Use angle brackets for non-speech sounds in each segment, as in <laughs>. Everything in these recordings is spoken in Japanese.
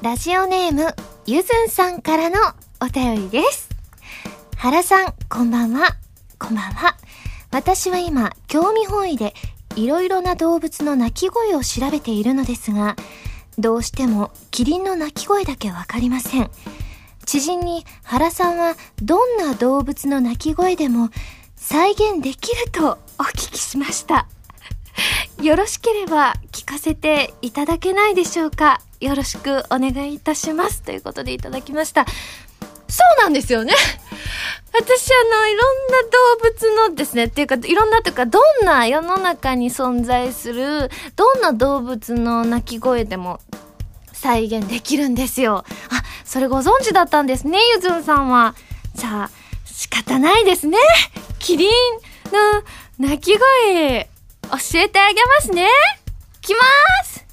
ラジオネーム、ゆずんさんからのお便りです。原さん、こんばんは。こんばんは。私は今、興味本位で、いろいろな動物の鳴き声を調べているのですが、どうしても、キリンの鳴き声だけわかりません。知人に、原さんは、どんな動物の鳴き声でも、再現できるとお聞きしました。よろしければ聞かせていただけないでしょうかよろしくお願いいたします。ということでいただきました。そうなんですよね。<laughs> 私、あの、いろんな動物のですね、っていうか、いろんなというか、どんな世の中に存在する、どんな動物の鳴き声でも再現できるんですよ。あ、それご存知だったんですね、ゆずんさんは。じゃあ、仕方ないですね。キリンの鳴き声、教えてあげますね。きます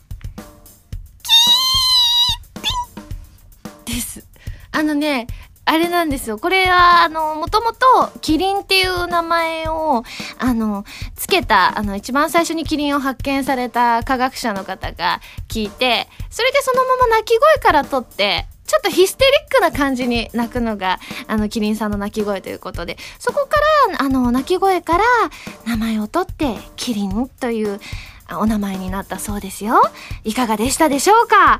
あのね、あれなんですよ。これは、あの、もともと、キリンっていう名前を、あの、つけた、あの、一番最初にキリンを発見された科学者の方が聞いて、それでそのまま鳴き声から取って、ちょっとヒステリックな感じに鳴くのが、あの、キリンさんの鳴き声ということで、そこから、あの、鳴き声から名前を取って、キリンという、お名前になったそうですよ。いかがでしたでしょうか？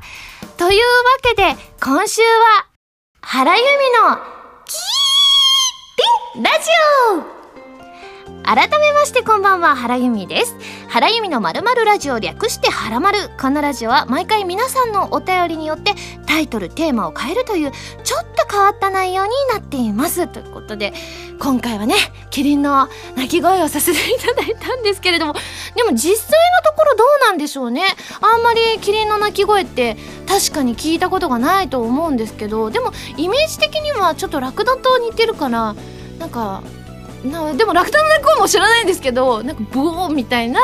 というわけで、今週は、原由美の、キーピンラジオ。改めましてこんばんは、原由美です。原由美のまるまるラジオ略してはらまる。このラジオは毎回皆さんのお便りによってタイトル、テーマを変えるというちょっと変わった内容になっています。ということで、今回はね、キリンの鳴き声をさせていただいたんですけれども、でも実際のところどうなんでしょうね。あんまりキリンの鳴き声って確かに聞いたことがないと思うんですけど、でもイメージ的にはちょっとラクダと似てるから、なんか、なでもラクダの鳴き声も知らないんですけどなんかボーみたいな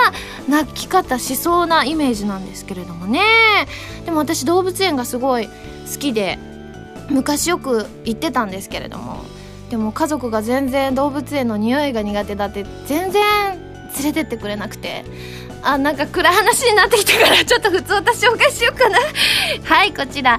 鳴き方しそうなイメージなんですけれどもね。でも私動物園がすごい好きで昔よく行ってたんですけれども。でも家族が全然動物園の匂いが苦手だって全然連れてってくれなくて。あなんか暗い話になってきたからちょっと普通私紹介しようかな。はいこちら。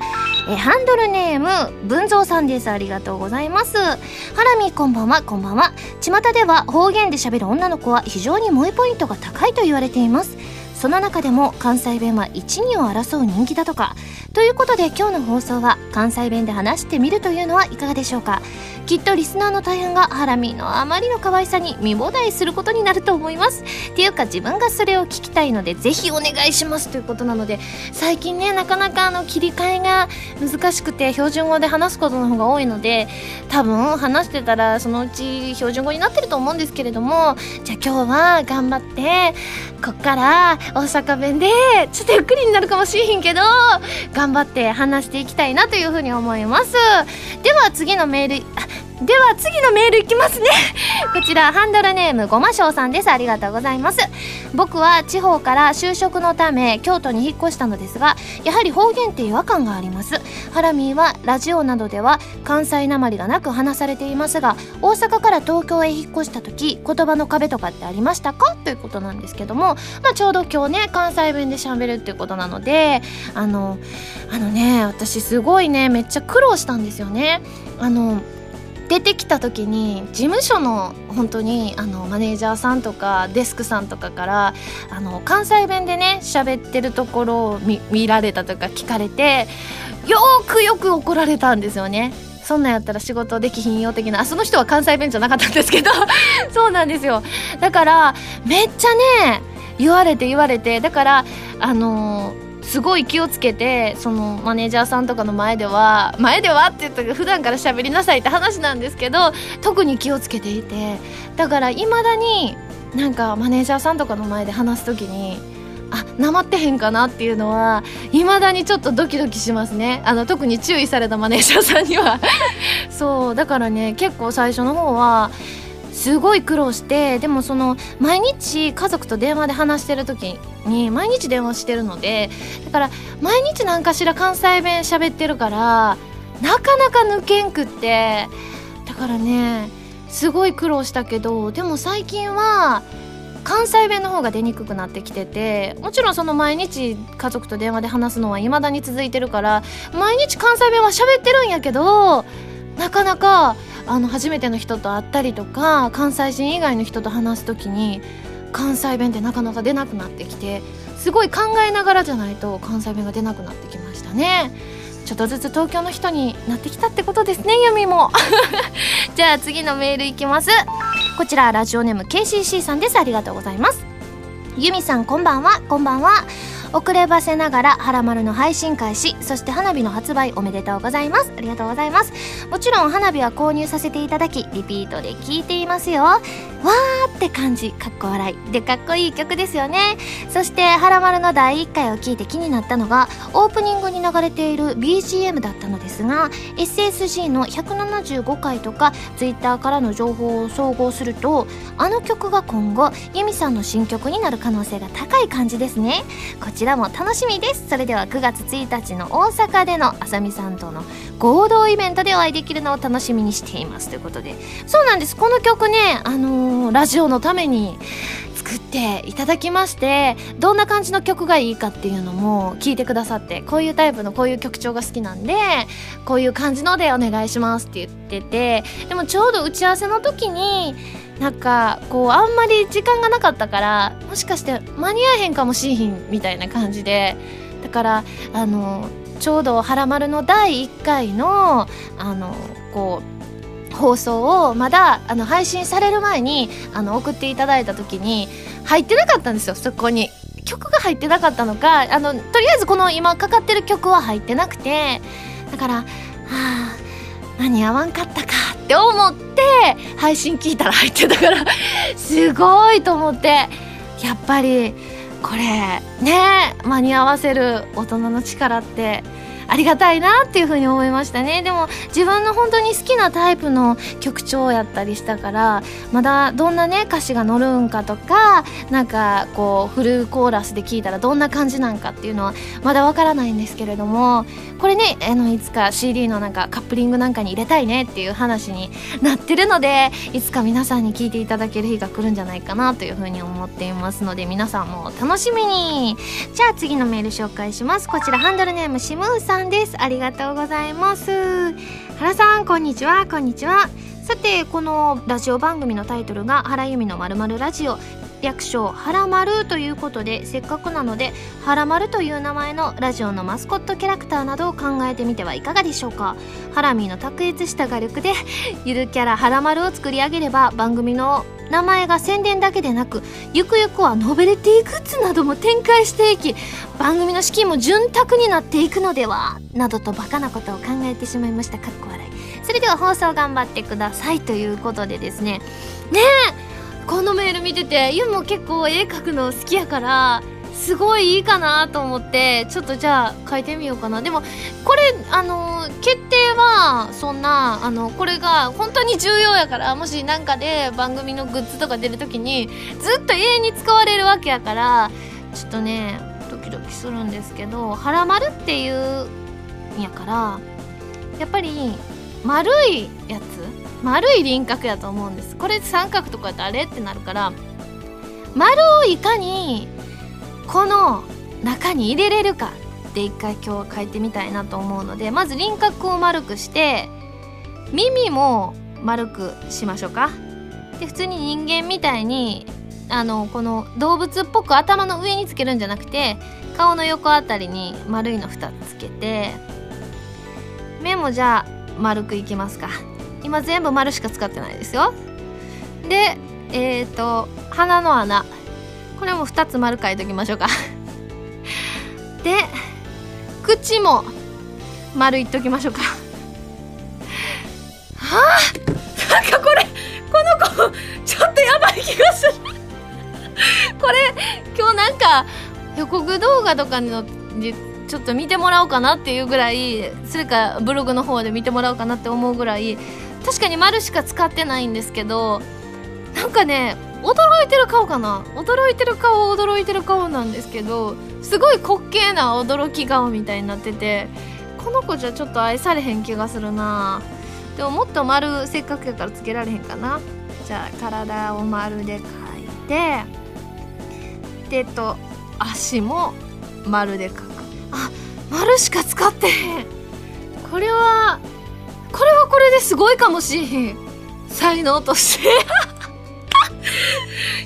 えハンドルネーム文蔵さんです。ありがとうございます。ハラミこんばんはこんばんは。巷では方言で喋る女の子は非常に萌えポイントが高いと言われています。その中でも関西弁は一二を争う人気だとか。ということで今日の放送は関西弁で話してみるというのはいかがでしょうか。きっとリスナーの大半がハラミのあまりの可愛さに見放題することになると思います。っていうか自分がそれを聞きたいのでぜひお願いします。ということなので最近ねなかなかあの切り替えが難しくて標準語で話すことの方が多いので多分話してたらそのうち標準語になってると思うんですけれどもじゃあ今日は頑張ってこっから大阪弁でちょっとゆっくりになるかもしれへんけど頑張って話していきたいなというふうに思います。では次のメールでは次のメールいきますね。<laughs> こちらハンドルネームごましょうさんです。ありがとうございます。僕は地方から就職のため京都に引っ越したのですがやはり方言って違和感があります。ハラミーはラジオなどでは関西なまりがなく話されていますが大阪から東京へ引っ越した時言葉の壁とかってありましたか？ということなんですけども、まあ、ちょうど今日ね関西弁で喋るっていうことなのであのあのね私すごいねめっちゃ苦労したんですよね。あの出てきた時に事務所の本当にあのマネージャーさんとかデスクさんとかからあの関西弁でね喋ってるところを見見られたとか聞かれてよくよく怒られたんですよね。そんなんやったら仕事できひんよ的な。あその人は関西弁じゃなかったんですけど。<laughs> そうなんですよ。だからめっちゃね言われて言われて。だからあのーすごい気をつけてそのマネージャーさんとかの前では前ではって言ったけど普段から喋りなさいって話なんですけど特に気をつけていてだからいまだになんかマネージャーさんとかの前で話す時にあなまってへんかなっていうのはいまだにちょっとドキドキしますね。あの特に注意されたマネージャーさんには。<laughs> そうだからね結構最初の方はすごい苦労してでもその毎日家族と電話で話してる時に毎日電話してるのでだから毎日何かしら関西弁喋ってるからなかなか抜けんくってだからねすごい苦労したけどでも最近は関西弁の方が出にくくなってきててもちろんその毎日家族と電話で話すのは未だに続いてるから毎日関西弁は喋ってるんやけどなかなかあの初めての人と会ったりとか関西人以外の人と話す時に関西弁ってなかなか出なくなってきてすごい考えながらじゃないと関西弁が出なくなってきましたね。ちょっとずつ東京の人になってきたってことですねユミも。<laughs> じゃあ次のメールいきます。こちらラジオネーム KCC さんです。ありがとうございます。ユミさんこんばんは。こんばんは。遅ればせながら「はらまる」の配信開始そして花火の発売おめでとうございます。ありがとうございます。もちろん花火は購入させていただきリピートで聞いていますよ。わーって感じかっこ笑い。でかっこいい曲ですよね。そして「はらまる」の第1回を聞いて気になったのがオープニングに流れている BGM だったのですが SSG の175回とか Twitter からの情報を総合するとあの曲が今後ユミさんの新曲になる可能性が高い感じですね。こちちらも楽しみです。それでは9月1日の大阪でのあさみさんとの合同イベントでお会いできるのを楽しみにしています。ということでそうなんです。この曲ねあのー、ラジオのために作っていただきましてどんな感じの曲がいいかっていうのも聞いてくださってこういうタイプのこういう曲調が好きなんでこういう感じのでお願いしますって言っててでもちょうど打ち合わせの時になんかこうあんまり時間がなかったからもしかして間に合えへんかもしれひんみたいな感じでだからあのちょうど「はらまる」の第1回のあのこう放送をまだあの配信される前にあの送っていただいた時に入ってなかったんですよそこに。曲が入ってなかったのかあのとりあえずこの今かかってる曲は入ってなくてだからはあ間に合わんかったかって思って配信聞いたら入ってたから <laughs> すごいと思って。やっぱりこれね間に合わせる大人の力ってありがたいなっていうふうに思いましたね。でも自分の本当に好きなタイプの曲調やったりしたからまだどんなね歌詞が乗るんかとかなんかこうフルコーラスで聴いたらどんな感じなんかっていうのはまだわからないんですけれどもこれねあのいつか CD のなんかカップリングなんかに入れたいねっていう話になってるのでいつか皆さんに聴いていただける日が来るんじゃないかなというふうに思っていますので皆さんも楽しみに。じゃあ次のメール紹介します。こちらハンドルネームシムーさん。んです。ありがとうございます。原さんこんにちは。こんにちは。さてこのラジオ番組のタイトルが原由美のまるまるラジオ。略称はらまるということでせっかくなのではらまるという名前のラジオのマスコットキャラクターなどを考えてみてはいかがでしょうか。ハラミーの卓越した画力でゆるキャラはらまるを作り上げれば番組の名前が宣伝だけでなくゆくゆくはノベルティグッズなども展開していき番組の資金も潤沢になっていくのではなどとバカなことを考えてしまいました。かっこ笑い。それでは放送頑張ってください。ということでですね。ねえこのメール見ててゆも結構絵描くの好きやからすごいいいかなと思ってちょっとじゃあ書いてみようかな。でもこれあの決定はそんなあのこれが本当に重要やからもし何かで番組のグッズとか出る時にずっと永遠に使われるわけやからちょっとねドキドキするんですけど「はらまる」っていうんやからやっぱり丸いやつ丸い輪郭やと思うんです。これ三角とかやったらあれってなるから丸をいかにこの中に入れれるかって一回今日は変えてみたいなと思うのでまず輪郭を丸くして耳も丸くしましょうか。で普通に人間みたいにあのこの動物っぽく頭の上につけるんじゃなくて顔の横あたりに丸いの2つつけて目もじゃあ丸くいきますか。今全部丸しか使ってないですよ。でえっ、ー、と鼻の穴。これも2つ丸書いときましょうか。<laughs> で口も丸いっときましょうか。<laughs> はあ？なんかこれこの子ちょっとやばい気がする。<laughs> これ今日なんか予告動画とかのちょっと見てもらおうかなっていうぐらいそれかブログの方で見てもらおうかなって思うぐらい確かに丸しか使ってないんですけどなんかね驚いてる顔かな？驚いてる顔驚いてる顔なんですけどすごい滑稽な驚き顔みたいになっててこの子じゃちょっと愛されへん気がするな。でももっと丸せっかくやからつけられへんかな。じゃあ体を丸で描いて手と足も丸で書く。あ丸しか使ってへん。これはこれはこれですごいかもしれへん。才能として。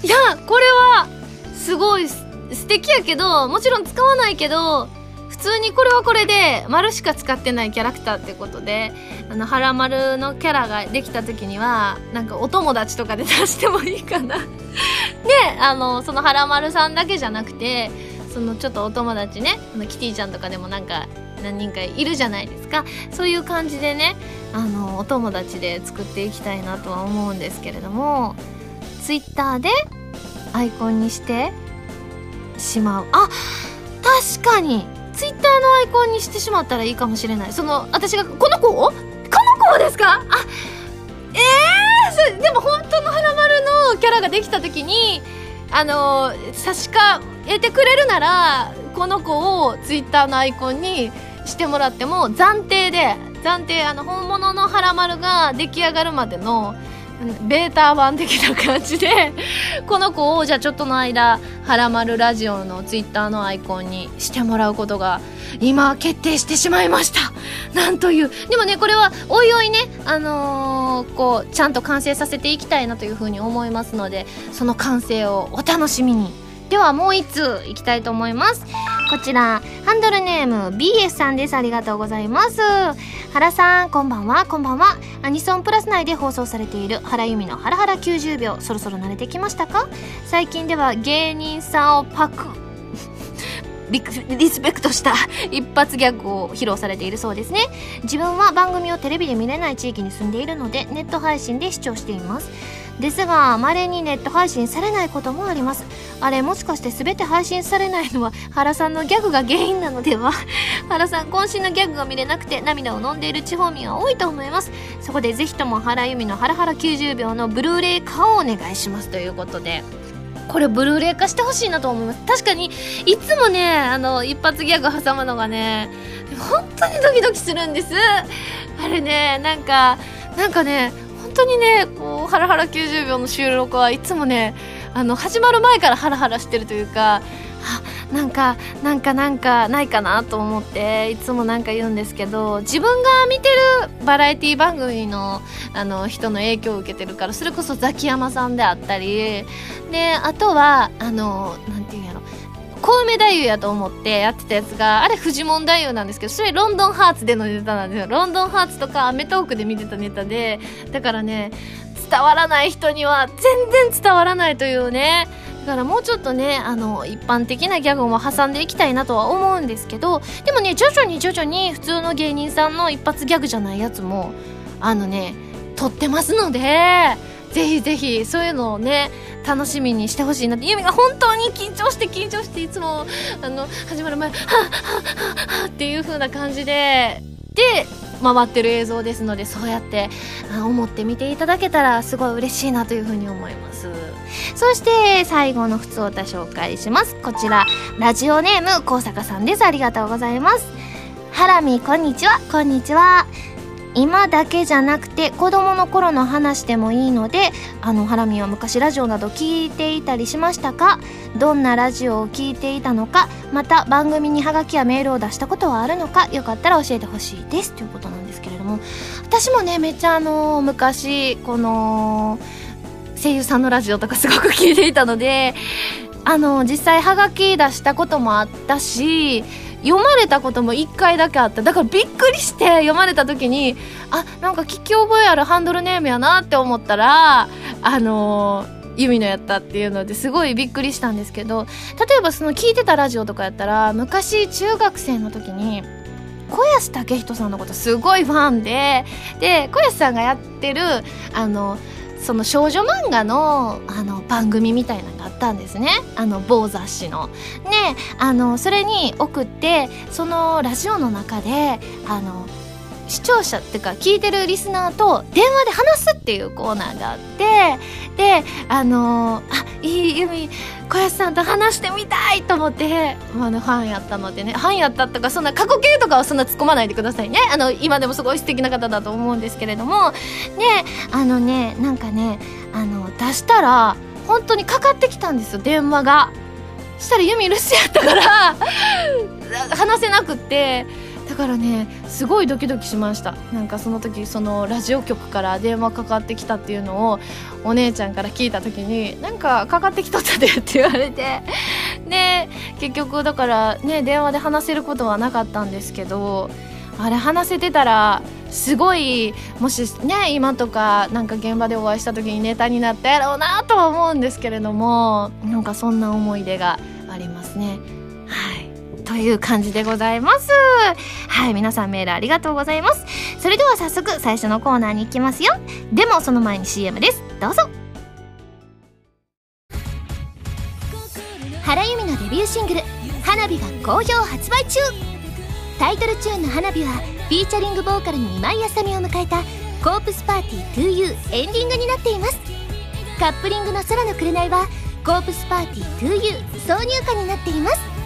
いやこれはすごい素敵やけどもちろん使わないけど普通にこれはこれで丸しか使ってないキャラクターってことであの原丸のキャラができた時にはなんかお友達とかで出してもいいかな。<laughs> であのその原丸さんだけじゃなくてそのちょっとお友達ねあのキティちゃんとかでもなんか何人かいるじゃないですか。そういう感じでねあのお友達で作っていきたいなとは思うんですけれども。ツイッターでアイコンにしてしまう。あ確かに。ツイッターのアイコンにしてしまったらいいかもしれない。その私がこの子この子ですか？あええー、でも本当の花丸のキャラができた時にあの差し替えてくれるならこの子をツイッターのアイコンにしてもらっても暫定で暫定あの本物の原丸が出来上がるまでのベータ版的な感じでこの子をじゃあちょっとの間「はらまるラジオ」のツイッターのアイコンにしてもらうことが今決定してしまいました。なんという。でもねこれはおいおいねあのー、こうちゃんと完成させていきたいなというふうに思いますのでその完成をお楽しみに。ではもう一通いきたいと思います。こちらハンドルネーム BS さんです。ありがとうございます。原さんこんばんは。こんばんは。アニソンプラス内で放送されている原由美のハラハラ90秒そろそろ慣れてきましたか？最近では芸人さんをパク。リリスペクトした <laughs> 一発ギャグを披露されているそうですね。自分は番組をテレビで見れない地域に住んでいるのでネット配信で視聴しています。ですが稀にネット配信されないこともあります。あれもしかして全て配信されないのは <laughs> 原さんのギャグが原因なのでは？<laughs> 原さん渾身のギャグが見れなくて涙を飲んでいる地方民は多いと思います。そこでぜひとも原由美のハラハラ90秒のブルーレイ化をお願いしますということで。これブルーレイ化してほしいなと思います。確かにいつもねあの一発ギャグ挟むのがね本当にドキドキするんです。あれねなんかなんかね本当にねこうハラハラ90秒の収録はいつもねあの始まる前からハラハラしてるというかあなんかなんかなんかないかなと思っていつもなんか言うんですけど自分が見てるバラエティ番組のあの人の影響を受けてるからそれこそザキヤマさんであったりであとはあのなんていうんやろ。小梅太夫やと思ってやってたやつがあれフジモン太夫なんですけどそれロンドンハーツでのネタなんですよ。ロンドンハーツとかアメトークで見てたネタでだからね伝わらない人には全然伝わらないというねだからもうちょっとねあの一般的なギャグも挟んでいきたいなとは思うんですけどでもね徐々に徐々に普通の芸人さんの一発ギャグじゃないやつもあのね撮ってますのでぜひぜひそういうのをね楽しみにしてほしいなって。ユミが本当に緊張して緊張していつもあの始まる前はっはっはっはっていう風な感じで。で回ってる映像ですのでそうやって思って見ていただけたらすごい嬉しいなというふうに思います。そして最後の普通歌紹介します。こちらラジオネーム高坂さんです。ありがとうございます。ハラミこんにちは。こんにちは。今だけじゃなくて子供の頃の話でもいいのであのハラミは昔ラジオなど聞いていたりしましたか？どんなラジオを聞いていたのか？また番組にハガキやメールを出したことはあるのか？よかったら教えてほしいです。ということなんですけれども私もねめっちゃあの昔この声優さんのラジオとかすごく聞いていたのであの実際ハガキ出したこともあったし読まれたことも1回だけあっただからびっくりして読まれた時にあなんか聞き覚えあるハンドルネームやなって思ったらあのユミのやったっていうのですごいびっくりしたんですけど例えばその聞いてたラジオとかやったら昔中学生の時に小安武人さんのことすごいファンでで小安さんがやってるあのその少女漫画のあの番組みたいなのがあったんですねあの某雑誌の。ねあのそれに送ってそのラジオの中であの視聴者っていうか聞いてるリスナーと電話で話すっていうコーナーがあってであのー、あいい由小安さんと話してみたいと思って、まあね、ファンやったのでねファンやったとかそんな過去形とかはそんな突っ込まないでくださいね。あの今でもすごい素敵な方だと思うんですけれども。であのねなんかねあの出したら本当にかかってきたんですよ電話が。したらユミ留守やったから話せなくって。からねすごいドキドキしました。なんかその時そのラジオ局から電話かかってきたっていうのをお姉ちゃんから聞いた時になんかかかってきとったでって言われて <laughs> で結局だからね電話で話せることはなかったんですけどあれ話せてたらすごいもしね今とかなんか現場でお会いした時にネタになったやろうなとは思うんですけれどもなんかそんな思い出がありますね。いという感じでございます。はい皆さんメールありがとうございます。それでは早速最初のコーナーに行きますよ。でもその前に CM です。どうぞ。原由美のデビューシングル「花火」が好評発売中。タイトルチューンの「花火」はフィーチャリングボーカルに今井あさみを迎えた「コープスパーティー 2U」エンディングになっています。カップリングの「空の紅」は「コープスパーティー 2U」挿入歌になっています。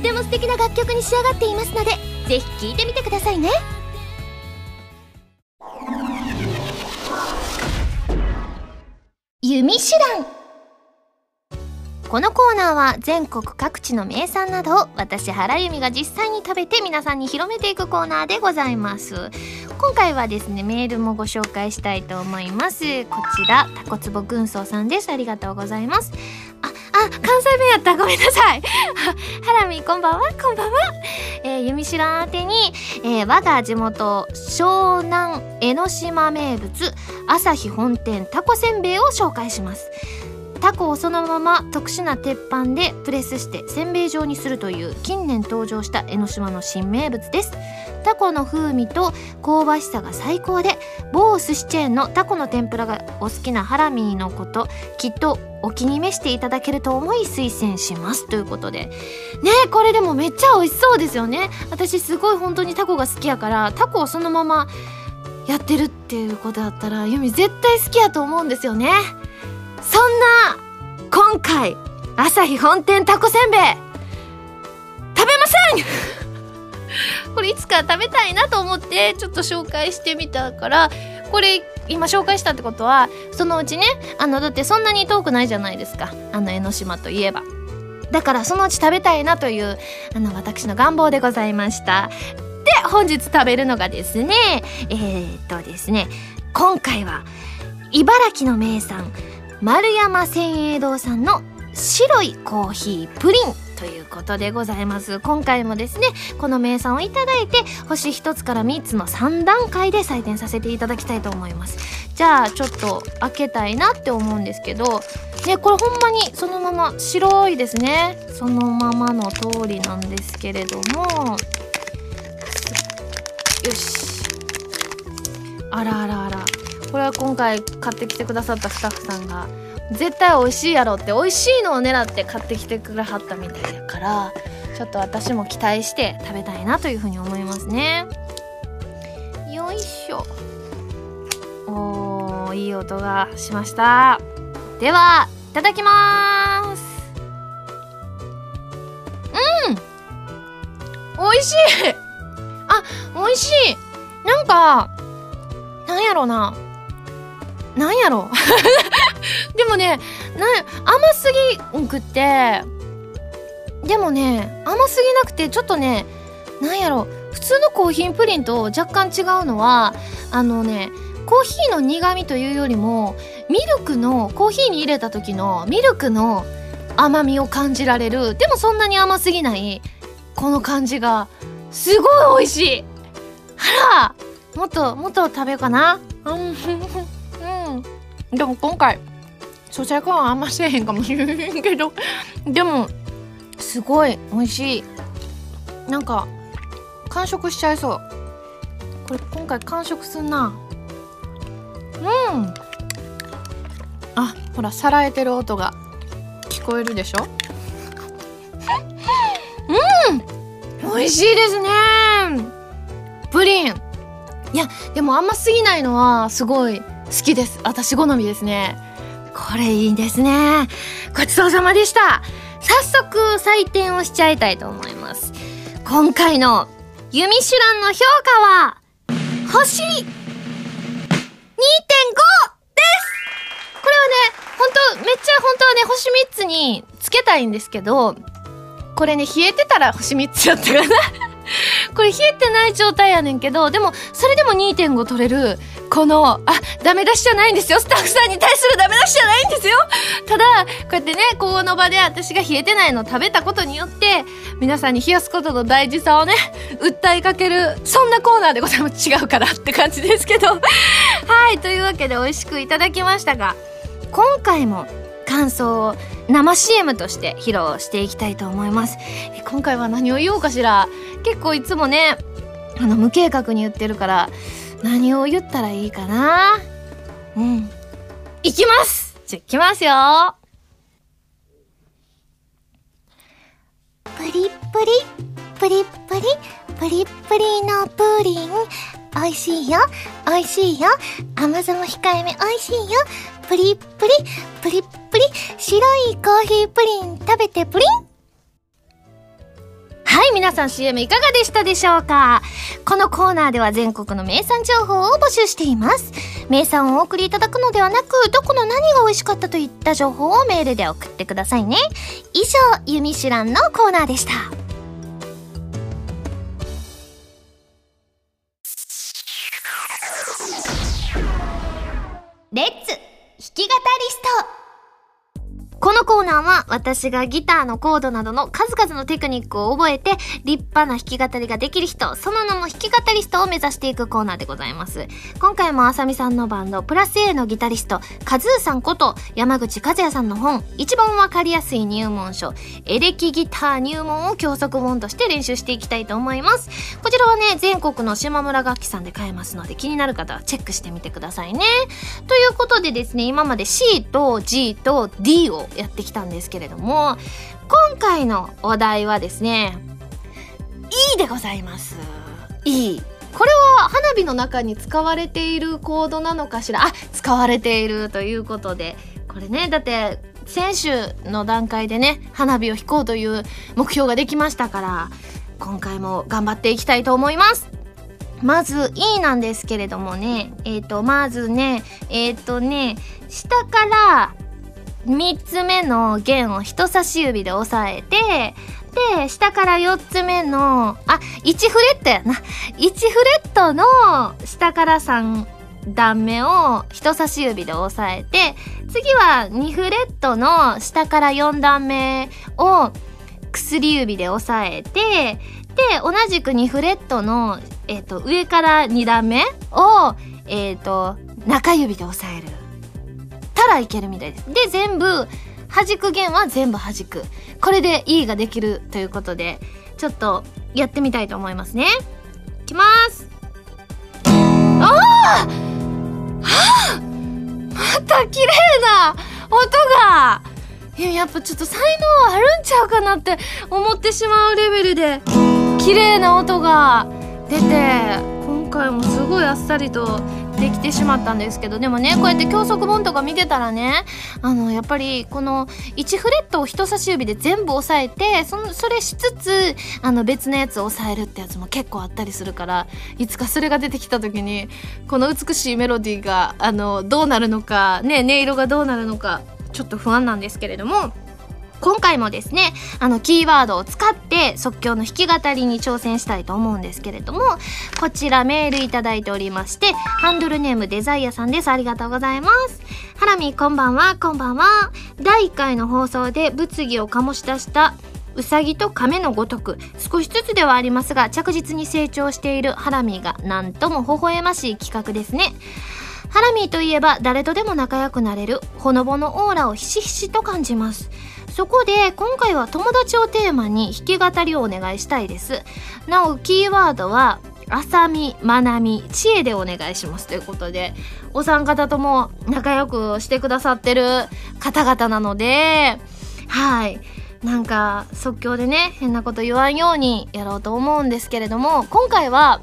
っても素敵な楽曲に仕上がっていますのでぜひ聴いてみてくださいね。弓手段。このコーナーは全国各地の名産などを私原由美が実際に食べて皆さんに広めていくコーナーでございます。今回はですねメールもご紹介したいと思います。こちらタコツボ軍曹さんです。ありがとうございます、関西弁やった。ごめんなさい。<laughs> ハラミこんばんは。こんばんは。えー、弓知らん宛てに、えー、我が地元湘南江ノ島名物朝日本店タコせんべいを紹介します。タコをそのまま特殊な鉄板でプレスしてせんべい状にするという近年登場した江ノ島の新名物です。タコの風味と香ばしさが最高で某寿司チェーンのタコの天ぷらがお好きなハラミーのこときっとお気に召していただけると思い推薦します。ということで。ねこれでもめっちゃ美味しそうですよね。私すごい本当にタコが好きやからタコをそのままやってるっていうことだったらユミ絶対好きやと思うんですよね。そんな今回朝日本店タコせんべい食べません！<laughs> これいつか食べたいなと思ってちょっと紹介してみたからこれ今紹介したってことはそのうちねあのだってそんなに遠くないじゃないですか。あの江ノ島といえば。だからそのうち食べたいなというあの私の願望でございました。で本日食べるのがですねえー、っとですね今回は茨城の名産丸山千栄堂さんの白いコーヒープリン。ということでございます。今回もですねこの名産をいただいて星1つから3つの3段階で採点させていただきたいと思います。じゃあちょっと開けたいなって思うんですけどねこれほんまにそのまま白いですね。そのままの通りなんですけれども。よし。あらあらあら。これは今回買ってきてくださったスタッフさんが絶対美味しいやろって美味しいのを狙って買ってきてくれはったみたいやからちょっと私も期待して食べたいなというふうに思いますね。よいしょ。おーいい音がしました。ではいただきます。うん。美味しい。あ美味しい。なんかなんやろな。なんやろ。でもねな甘すぎんくって。でもね甘すぎなくてちょっとねなんやろ。普通のコーヒープリンと若干違うのはあのねコーヒーの苦味というよりもミルクのコーヒーに入れた時のミルクの甘みを感じられる。でもそんなに甘すぎないこの感じが。すごい美味しい。あらもっともっと食べようかな。うん。でも今回咀嚼はあんませえへんかもしれへんけど。<laughs> でもすごい美味しい。なんか完食しちゃいそう。これ今回完食すんな。うん。あほらさらえてる音が聞こえるでしょ？<laughs> うん。美味しいですね。プリン。いやでも甘すぎないのはすごい好きです。私好みですね。これいいですね。ごちそうさまでした。早速採点をしちゃいたいと思います。今回のユミシュランの評価は星2.5です。これはね本当めっちゃ本当はね、星3つにつけたいんですけど、これね、冷えてたら星3つやったかな。これ冷えてない状態やねんけど、でも、それでも2.5取れる、この、あ、ダメ出しじゃないんですよ。スタッフさんに対するダメ出しじゃないんですよ。ただ、こうやってね、この場で私が冷えてないのを食べたことによって、皆さんに冷やすことの大事さをね、訴えかける、そんなコーナーでございます。違うからって感じですけど。<laughs> はい、というわけで美味しくいただきましたが、今回も感想を生 CM として披露していきたいと思います。今回は何を言おうかしら。結構いつもね、あの、無計画に言ってるから、何を言ったらいいかな？うん。いきますじゃ、いきますよプリップリ、プリップリ、プリップリのプリン。美味しいよ、美味しいよ。甘さも控えめ美味しいよ。プリップリ、プリップリ、白いコーヒープリン食べてプリンはい、皆さん CM いかがでしたでしょうか？このコーナーでは全国の名産情報を募集しています。名産をお送りいただくのではなく、どこの何が美味しかったといった情報をメールで送ってくださいね。以上、ゆみしらんのコーナーでした。レッツ弾き語りストこのコーナーは私がギターのコードなどの数々のテクニックを覚えて立派な弾き語りができる人、その名も弾き語りストを目指していくコーナーでございます。今回もあさみさんのバンドプラス A のギタリスト、カズーさんこと山口和也さんの本、一番わかりやすい入門書、エレキギター入門を教則本として練習していきたいと思います。こちらはね、全国の島村楽器さんで買えますので気になる方はチェックしてみてくださいね。ということでですね、今まで C と G と D をやってきたんですけれども今回のお題はですね「いい」でございます「いい」これは花火の中に使われているコードなのかしら？あ使われているということで。これねだって選手の段階でね花火を引こうという目標ができましたから今回も頑張っていきたいと思います。まず、いいなんですけれどもね、えっ、ー、と、まずね、えっ、ー、とね、下から3つ目の弦を人差し指で押さえて、で、下から4つ目の、あ、1フレットやな。1フレットの下から3段目を人差し指で押さえて、次は2フレットの下から4段目を薬指で押さえて、で、同じく2フレットの、えっ、ー、と、上から2段目を、えっ、ー、と、中指で押さえる。たらいけるみたいです。で、全部、弾く弦は全部弾く。これで E ができるということで、ちょっとやってみたいと思いますね。いきます。ああはあまた綺麗な音がいや、やっぱちょっと才能あるんちゃうかなって思ってしまうレベルで、綺麗な音が出て、今回もすごいあっさりとできてしまったんですけどでもねこうやって教則本とか見てたらねあのやっぱりこの1フレットを人差し指で全部押さえてそそれしつつあの別のやつを押さえるってやつも結構あったりするからいつかそれが出てきた時にこの美しいメロディーがあのどうなるのかね音色がどうなるのかちょっと不安なんですけれども今回もですね、あの、キーワードを使って即興の弾き語りに挑戦したいと思うんですけれども、こちらメールいただいておりまして、ハンドルネームデザイアさんです。ありがとうございます。ハラミこんばんは、こんばんは。第1回の放送で物議を醸し出したうさぎと亀のごとく少しずつではありますが着実に成長しているハラミがなんとも微笑ましい企画ですねハラミーといえば誰とでも仲良くなれるほのぼのオーラをひしひしと感じますそこで今回は友達をテーマに弾き語りをお願いしたいですなおキーワードはあさみ、まなみ、知恵でお願いしますということで、お三方とも仲良くしてくださってる方々なので、はい。なんか即興でね、変なこと言わんようにやろうと思うんですけれども、今回は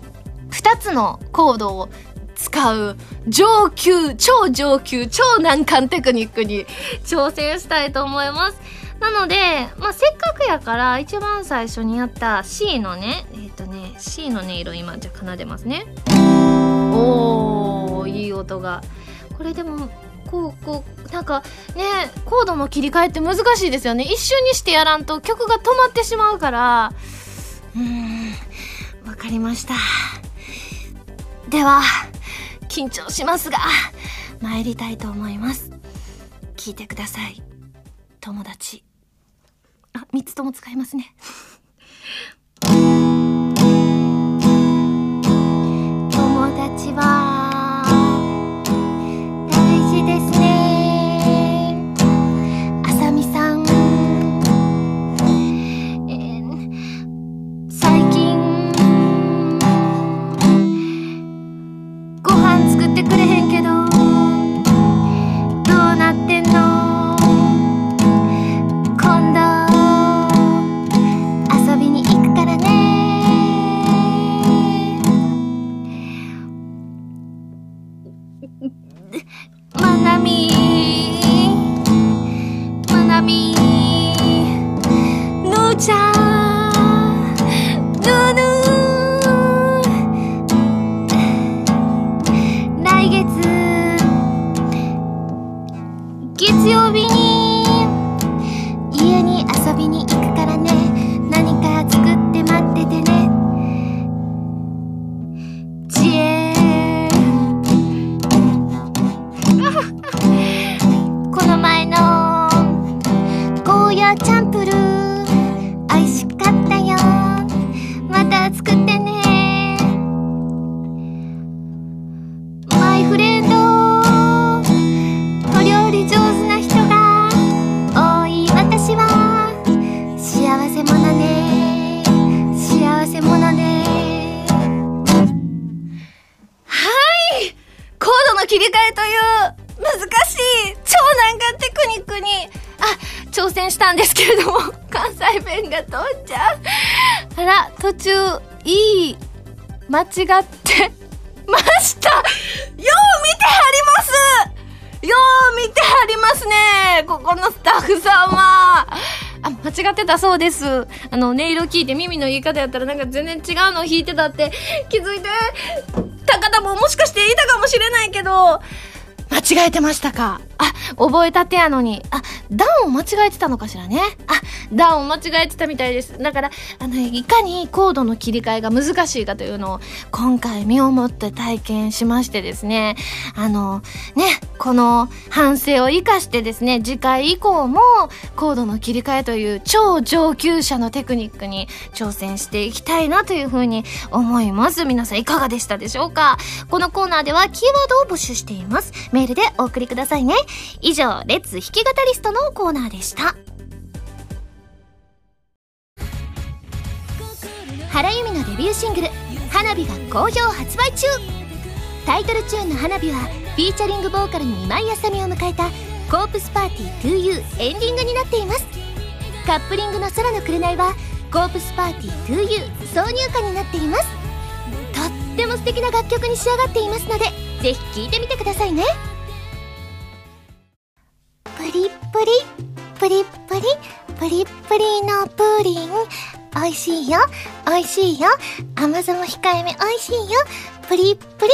2つのコードを使う上級、超上級、超難関テクニックに挑戦したいと思います。なので、まあ、せっかくやから一番最初にやった C のねえっ、ー、とね C の音色今じゃ奏でますね。おーいい音が。これでもこうこうなんかねコードの切り替えって難しいですよね。一瞬にしてやらんと曲が止まってしまうから。うーんわかりました。では緊張しますが参りたいと思います。聞いてください。友達。あ3つとも使いますね。戦したんですけれども <laughs> 関西弁が飛んじゃう。あら途中いい間違ってました。よう見てはります。よう見てはりますね。ここのスタッフさんは。あ、間違ってたそうです。あの、音色聞いて耳の言い方やったらなんか全然違うのを弾いてたって。気づいてた方ももしかしていたかもしれないけど、間違えてましたか？あ、覚えたてやのに。あ、段を間違えてたのかしらね。あ、段を間違えてたみたいです。だから、あの、いかにコードの切り替えが難しいかというのを、今回身をもって体験しましてですね。あの、ね、この反省を生かしてですね、次回以降も、コードの切り替えという超上級者のテクニックに挑戦していきたいなというふうに思います。皆さんいかがでしたでしょうか？このコーナーではキーワードを募集しています。メールでお送りくださいね。以上、レッツ弾き語リストのコーナーでした。原由美のデビューシングル「花火」が好評発売中。タイトルチューンの「花火」はフィーチャリングボーカルに今井あさみを迎えた「コープスパーティー 2U」エンディングになっています。カップリングの「空の紅」は「コープスパーティー 2U」挿入歌になっています。とっても素敵な楽曲に仕上がっていますのでぜひ聴いてみてくださいね。リプリプリップリプリップリのプリン。美味しいよ。美味しいよ。甘さも控えめ。美味しいよ。プリップリ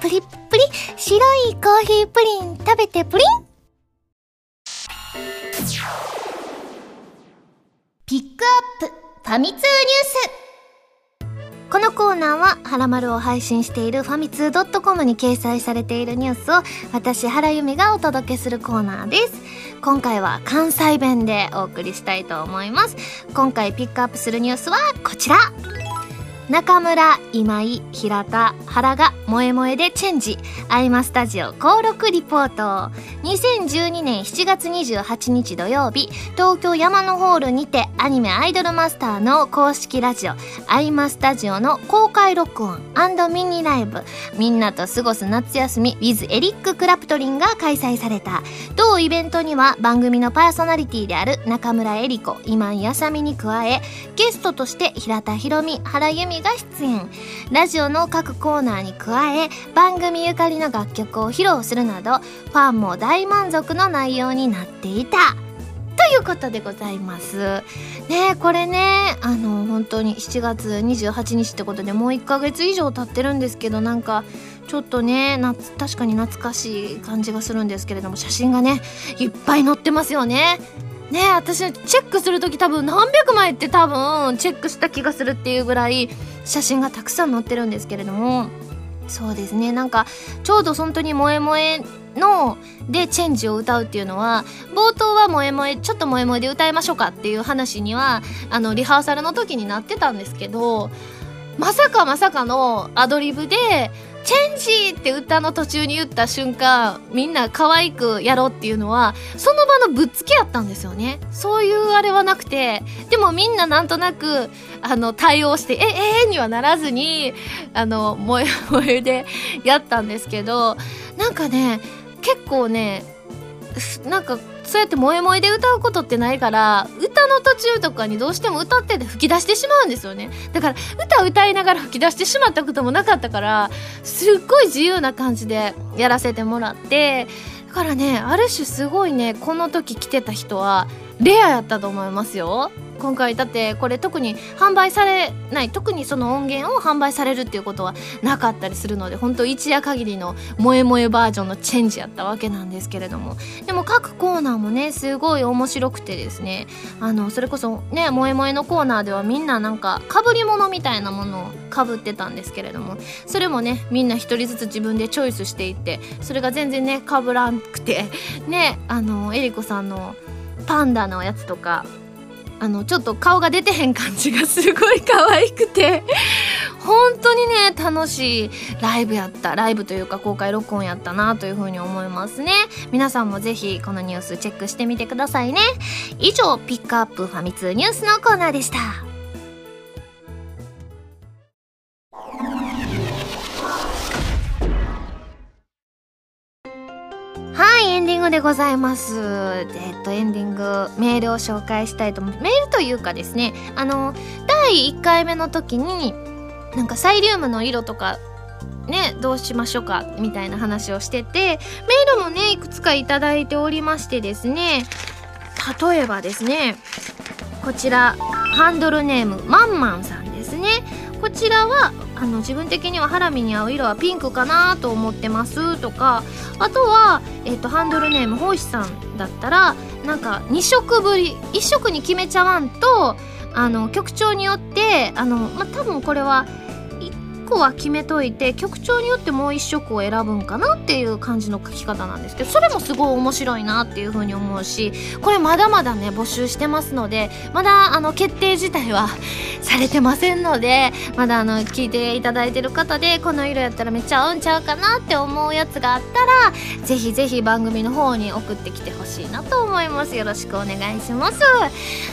プリップリ白いコーヒープリン食べてプリン。ピックアップ。ファミ通ニュース。このコーナーは、はらまるを配信しているファミツー .com に掲載されているニュースを、私、原由美がお届けするコーナーです。今回は関西弁でお送りしたいと思います。今回ピックアップするニュースはこちら中村、今井、平田、原が萌え萌えでチェンジ。アイマスタジオ登録リポート。2012年7月28日土曜日、東京山のホールにてアニメアイドルマスターの公式ラジオ、アイマスタジオの公開録音ミニライブ、みんなと過ごす夏休み with エリック・クラプトリンが開催された。同イベントには番組のパーソナリティである中村江里子、今井あさみに加え、ゲストとして平田博美、原由美が出演。ラジオの各コーナーに加え、番組ゆかりの楽曲を披露するなど、ファンも大満足の内容になっていた。ということでございます。ねこれね、あの、本当に7月28日ってことでもう1ヶ月以上経ってるんですけど、なんか、ちょっとね夏確かに懐かしい感じがするんですけれども写真がねいっぱい載ってますよねね私チェックする時多分何百枚って多分チェックした気がするっていうぐらい写真がたくさん載ってるんですけれども。そうですね。なんかちょうど本当に萌え萌えのでチェンジを歌うっていうのは冒頭は萌え萌えちょっと萌え萌えで歌いましょうかっていう話にはあのリハーサルの時になってたんですけどまさかまさかのアドリブでチェンジって歌の途中に言った瞬間みんな可愛くやろうっていうのはその場のぶっつけやったんですよね。そういうあれはなくてでもみんななんとなくあの対応してえええにはならずにあの萌え <laughs> 萌えでやったんですけどなんかね結構ねなんかそうやって萌え萌えで歌うことってないから歌の途中とかにどうしても歌ってて吹き出してしまうんですよね。だから歌歌いながら吹き出してしまったこともなかったからすっごい自由な感じでやらせてもらってだからねある種すごいねこの時来てた人はレアやったと思いますよ。今回だってこれ特に販売されない特にその音源を販売されるっていうことはなかったりするので本当一夜限りの萌え萌えバージョンのチェンジやったわけなんですけれども。でも各コーナーもねすごい面白くてですね。あのそれこそね萌え萌えのコーナーではみんななんかかぶり物みたいなものをかぶってたんですけれども。それもねみんな一人ずつ自分でチョイスしていってそれが全然ねかぶらんくて。ねあのえりこさんのパンダのやつとかあのちょっと顔が出てへん感じがすごい可愛くて。本当にね楽しいライブやったライブというか公開録音やったなというふうに思いますね。皆さんもぜひこのニュースチェックしてみてくださいね。以上ピックアップファミ通ニュースのコーナーでした。エンディングでございます。えっと、エンディング、メールを紹介したいと思う。メールというかですね、あの、第1回目の時に、なんかサイリウムの色とか、ね、どうしましょうか、みたいな話をしてて、メールもね、いくつかいただいておりましてですね、例えばですね、こちら、ハンドルネーム、まんまんさんですね。こちらはあの自分的にはハラミに合う色はピンクかなと思ってますとかあとは、えーと、ハンドルネーム星さんだったらなんか2色ぶり1色に決めちゃわんとあの曲調によってあの、まあ、多分これは1個は決めといて曲調によってもう1色を選ぶんかなっていう感じの書き方なんですけどそれもすごい面白いなっていうふうに思うしこれまだまだね募集してますのでまだあの決定自体は <laughs> されてませんのでまだあの聞いていただいてる方でこの色やったらめっちゃ合うんちゃうかなって思うやつがあったらぜひぜひ番組の方に送ってきてほしいなと思います。よろしくお願いします。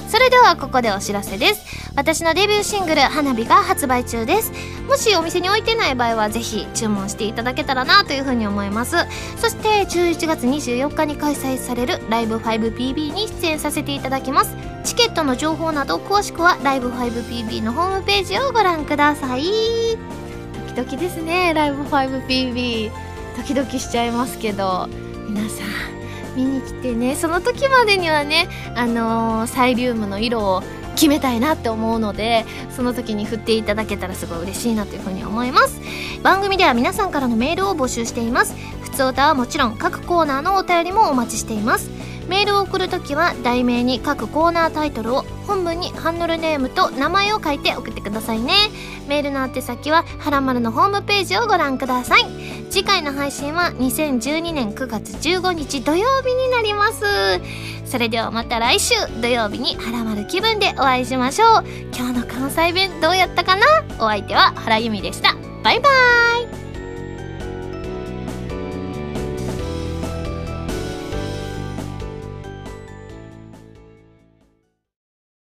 それではここでお知らせです。私のデビューシングル「花火」が発売中です。もしお店に置いてない場合はぜひ注文していただけたらなというふうに思います。そして11月24日に開催されるライブ 5PB に出演させていただきます。チケットの情報など詳しくはライブ 5PB のホームページをご覧ください。ドキドキですね。ライブ 5PB ドキドキしちゃいますけど。皆さん見に来てね。その時までにはねあのー、サイリウムの色を決めたいなって思うのでその時に振っていただけたらすごい嬉しいなというふうに思います。番組では皆さんからのメールを募集しています。普通歌はもちろん各コーナーのお便りもお待ちしています。メールを送るときは題名に各コーナータイトルを本文にハンドルネームと名前を書いて送ってくださいね。メールの宛先ははらまるのホームページをご覧ください。次回の配信は2012年9月15日土曜日になります。それではまた来週土曜日にはらまる気分でお会いしましょう。今日の関西弁どうやったかな？お相手は原由美でした。バイバーイ。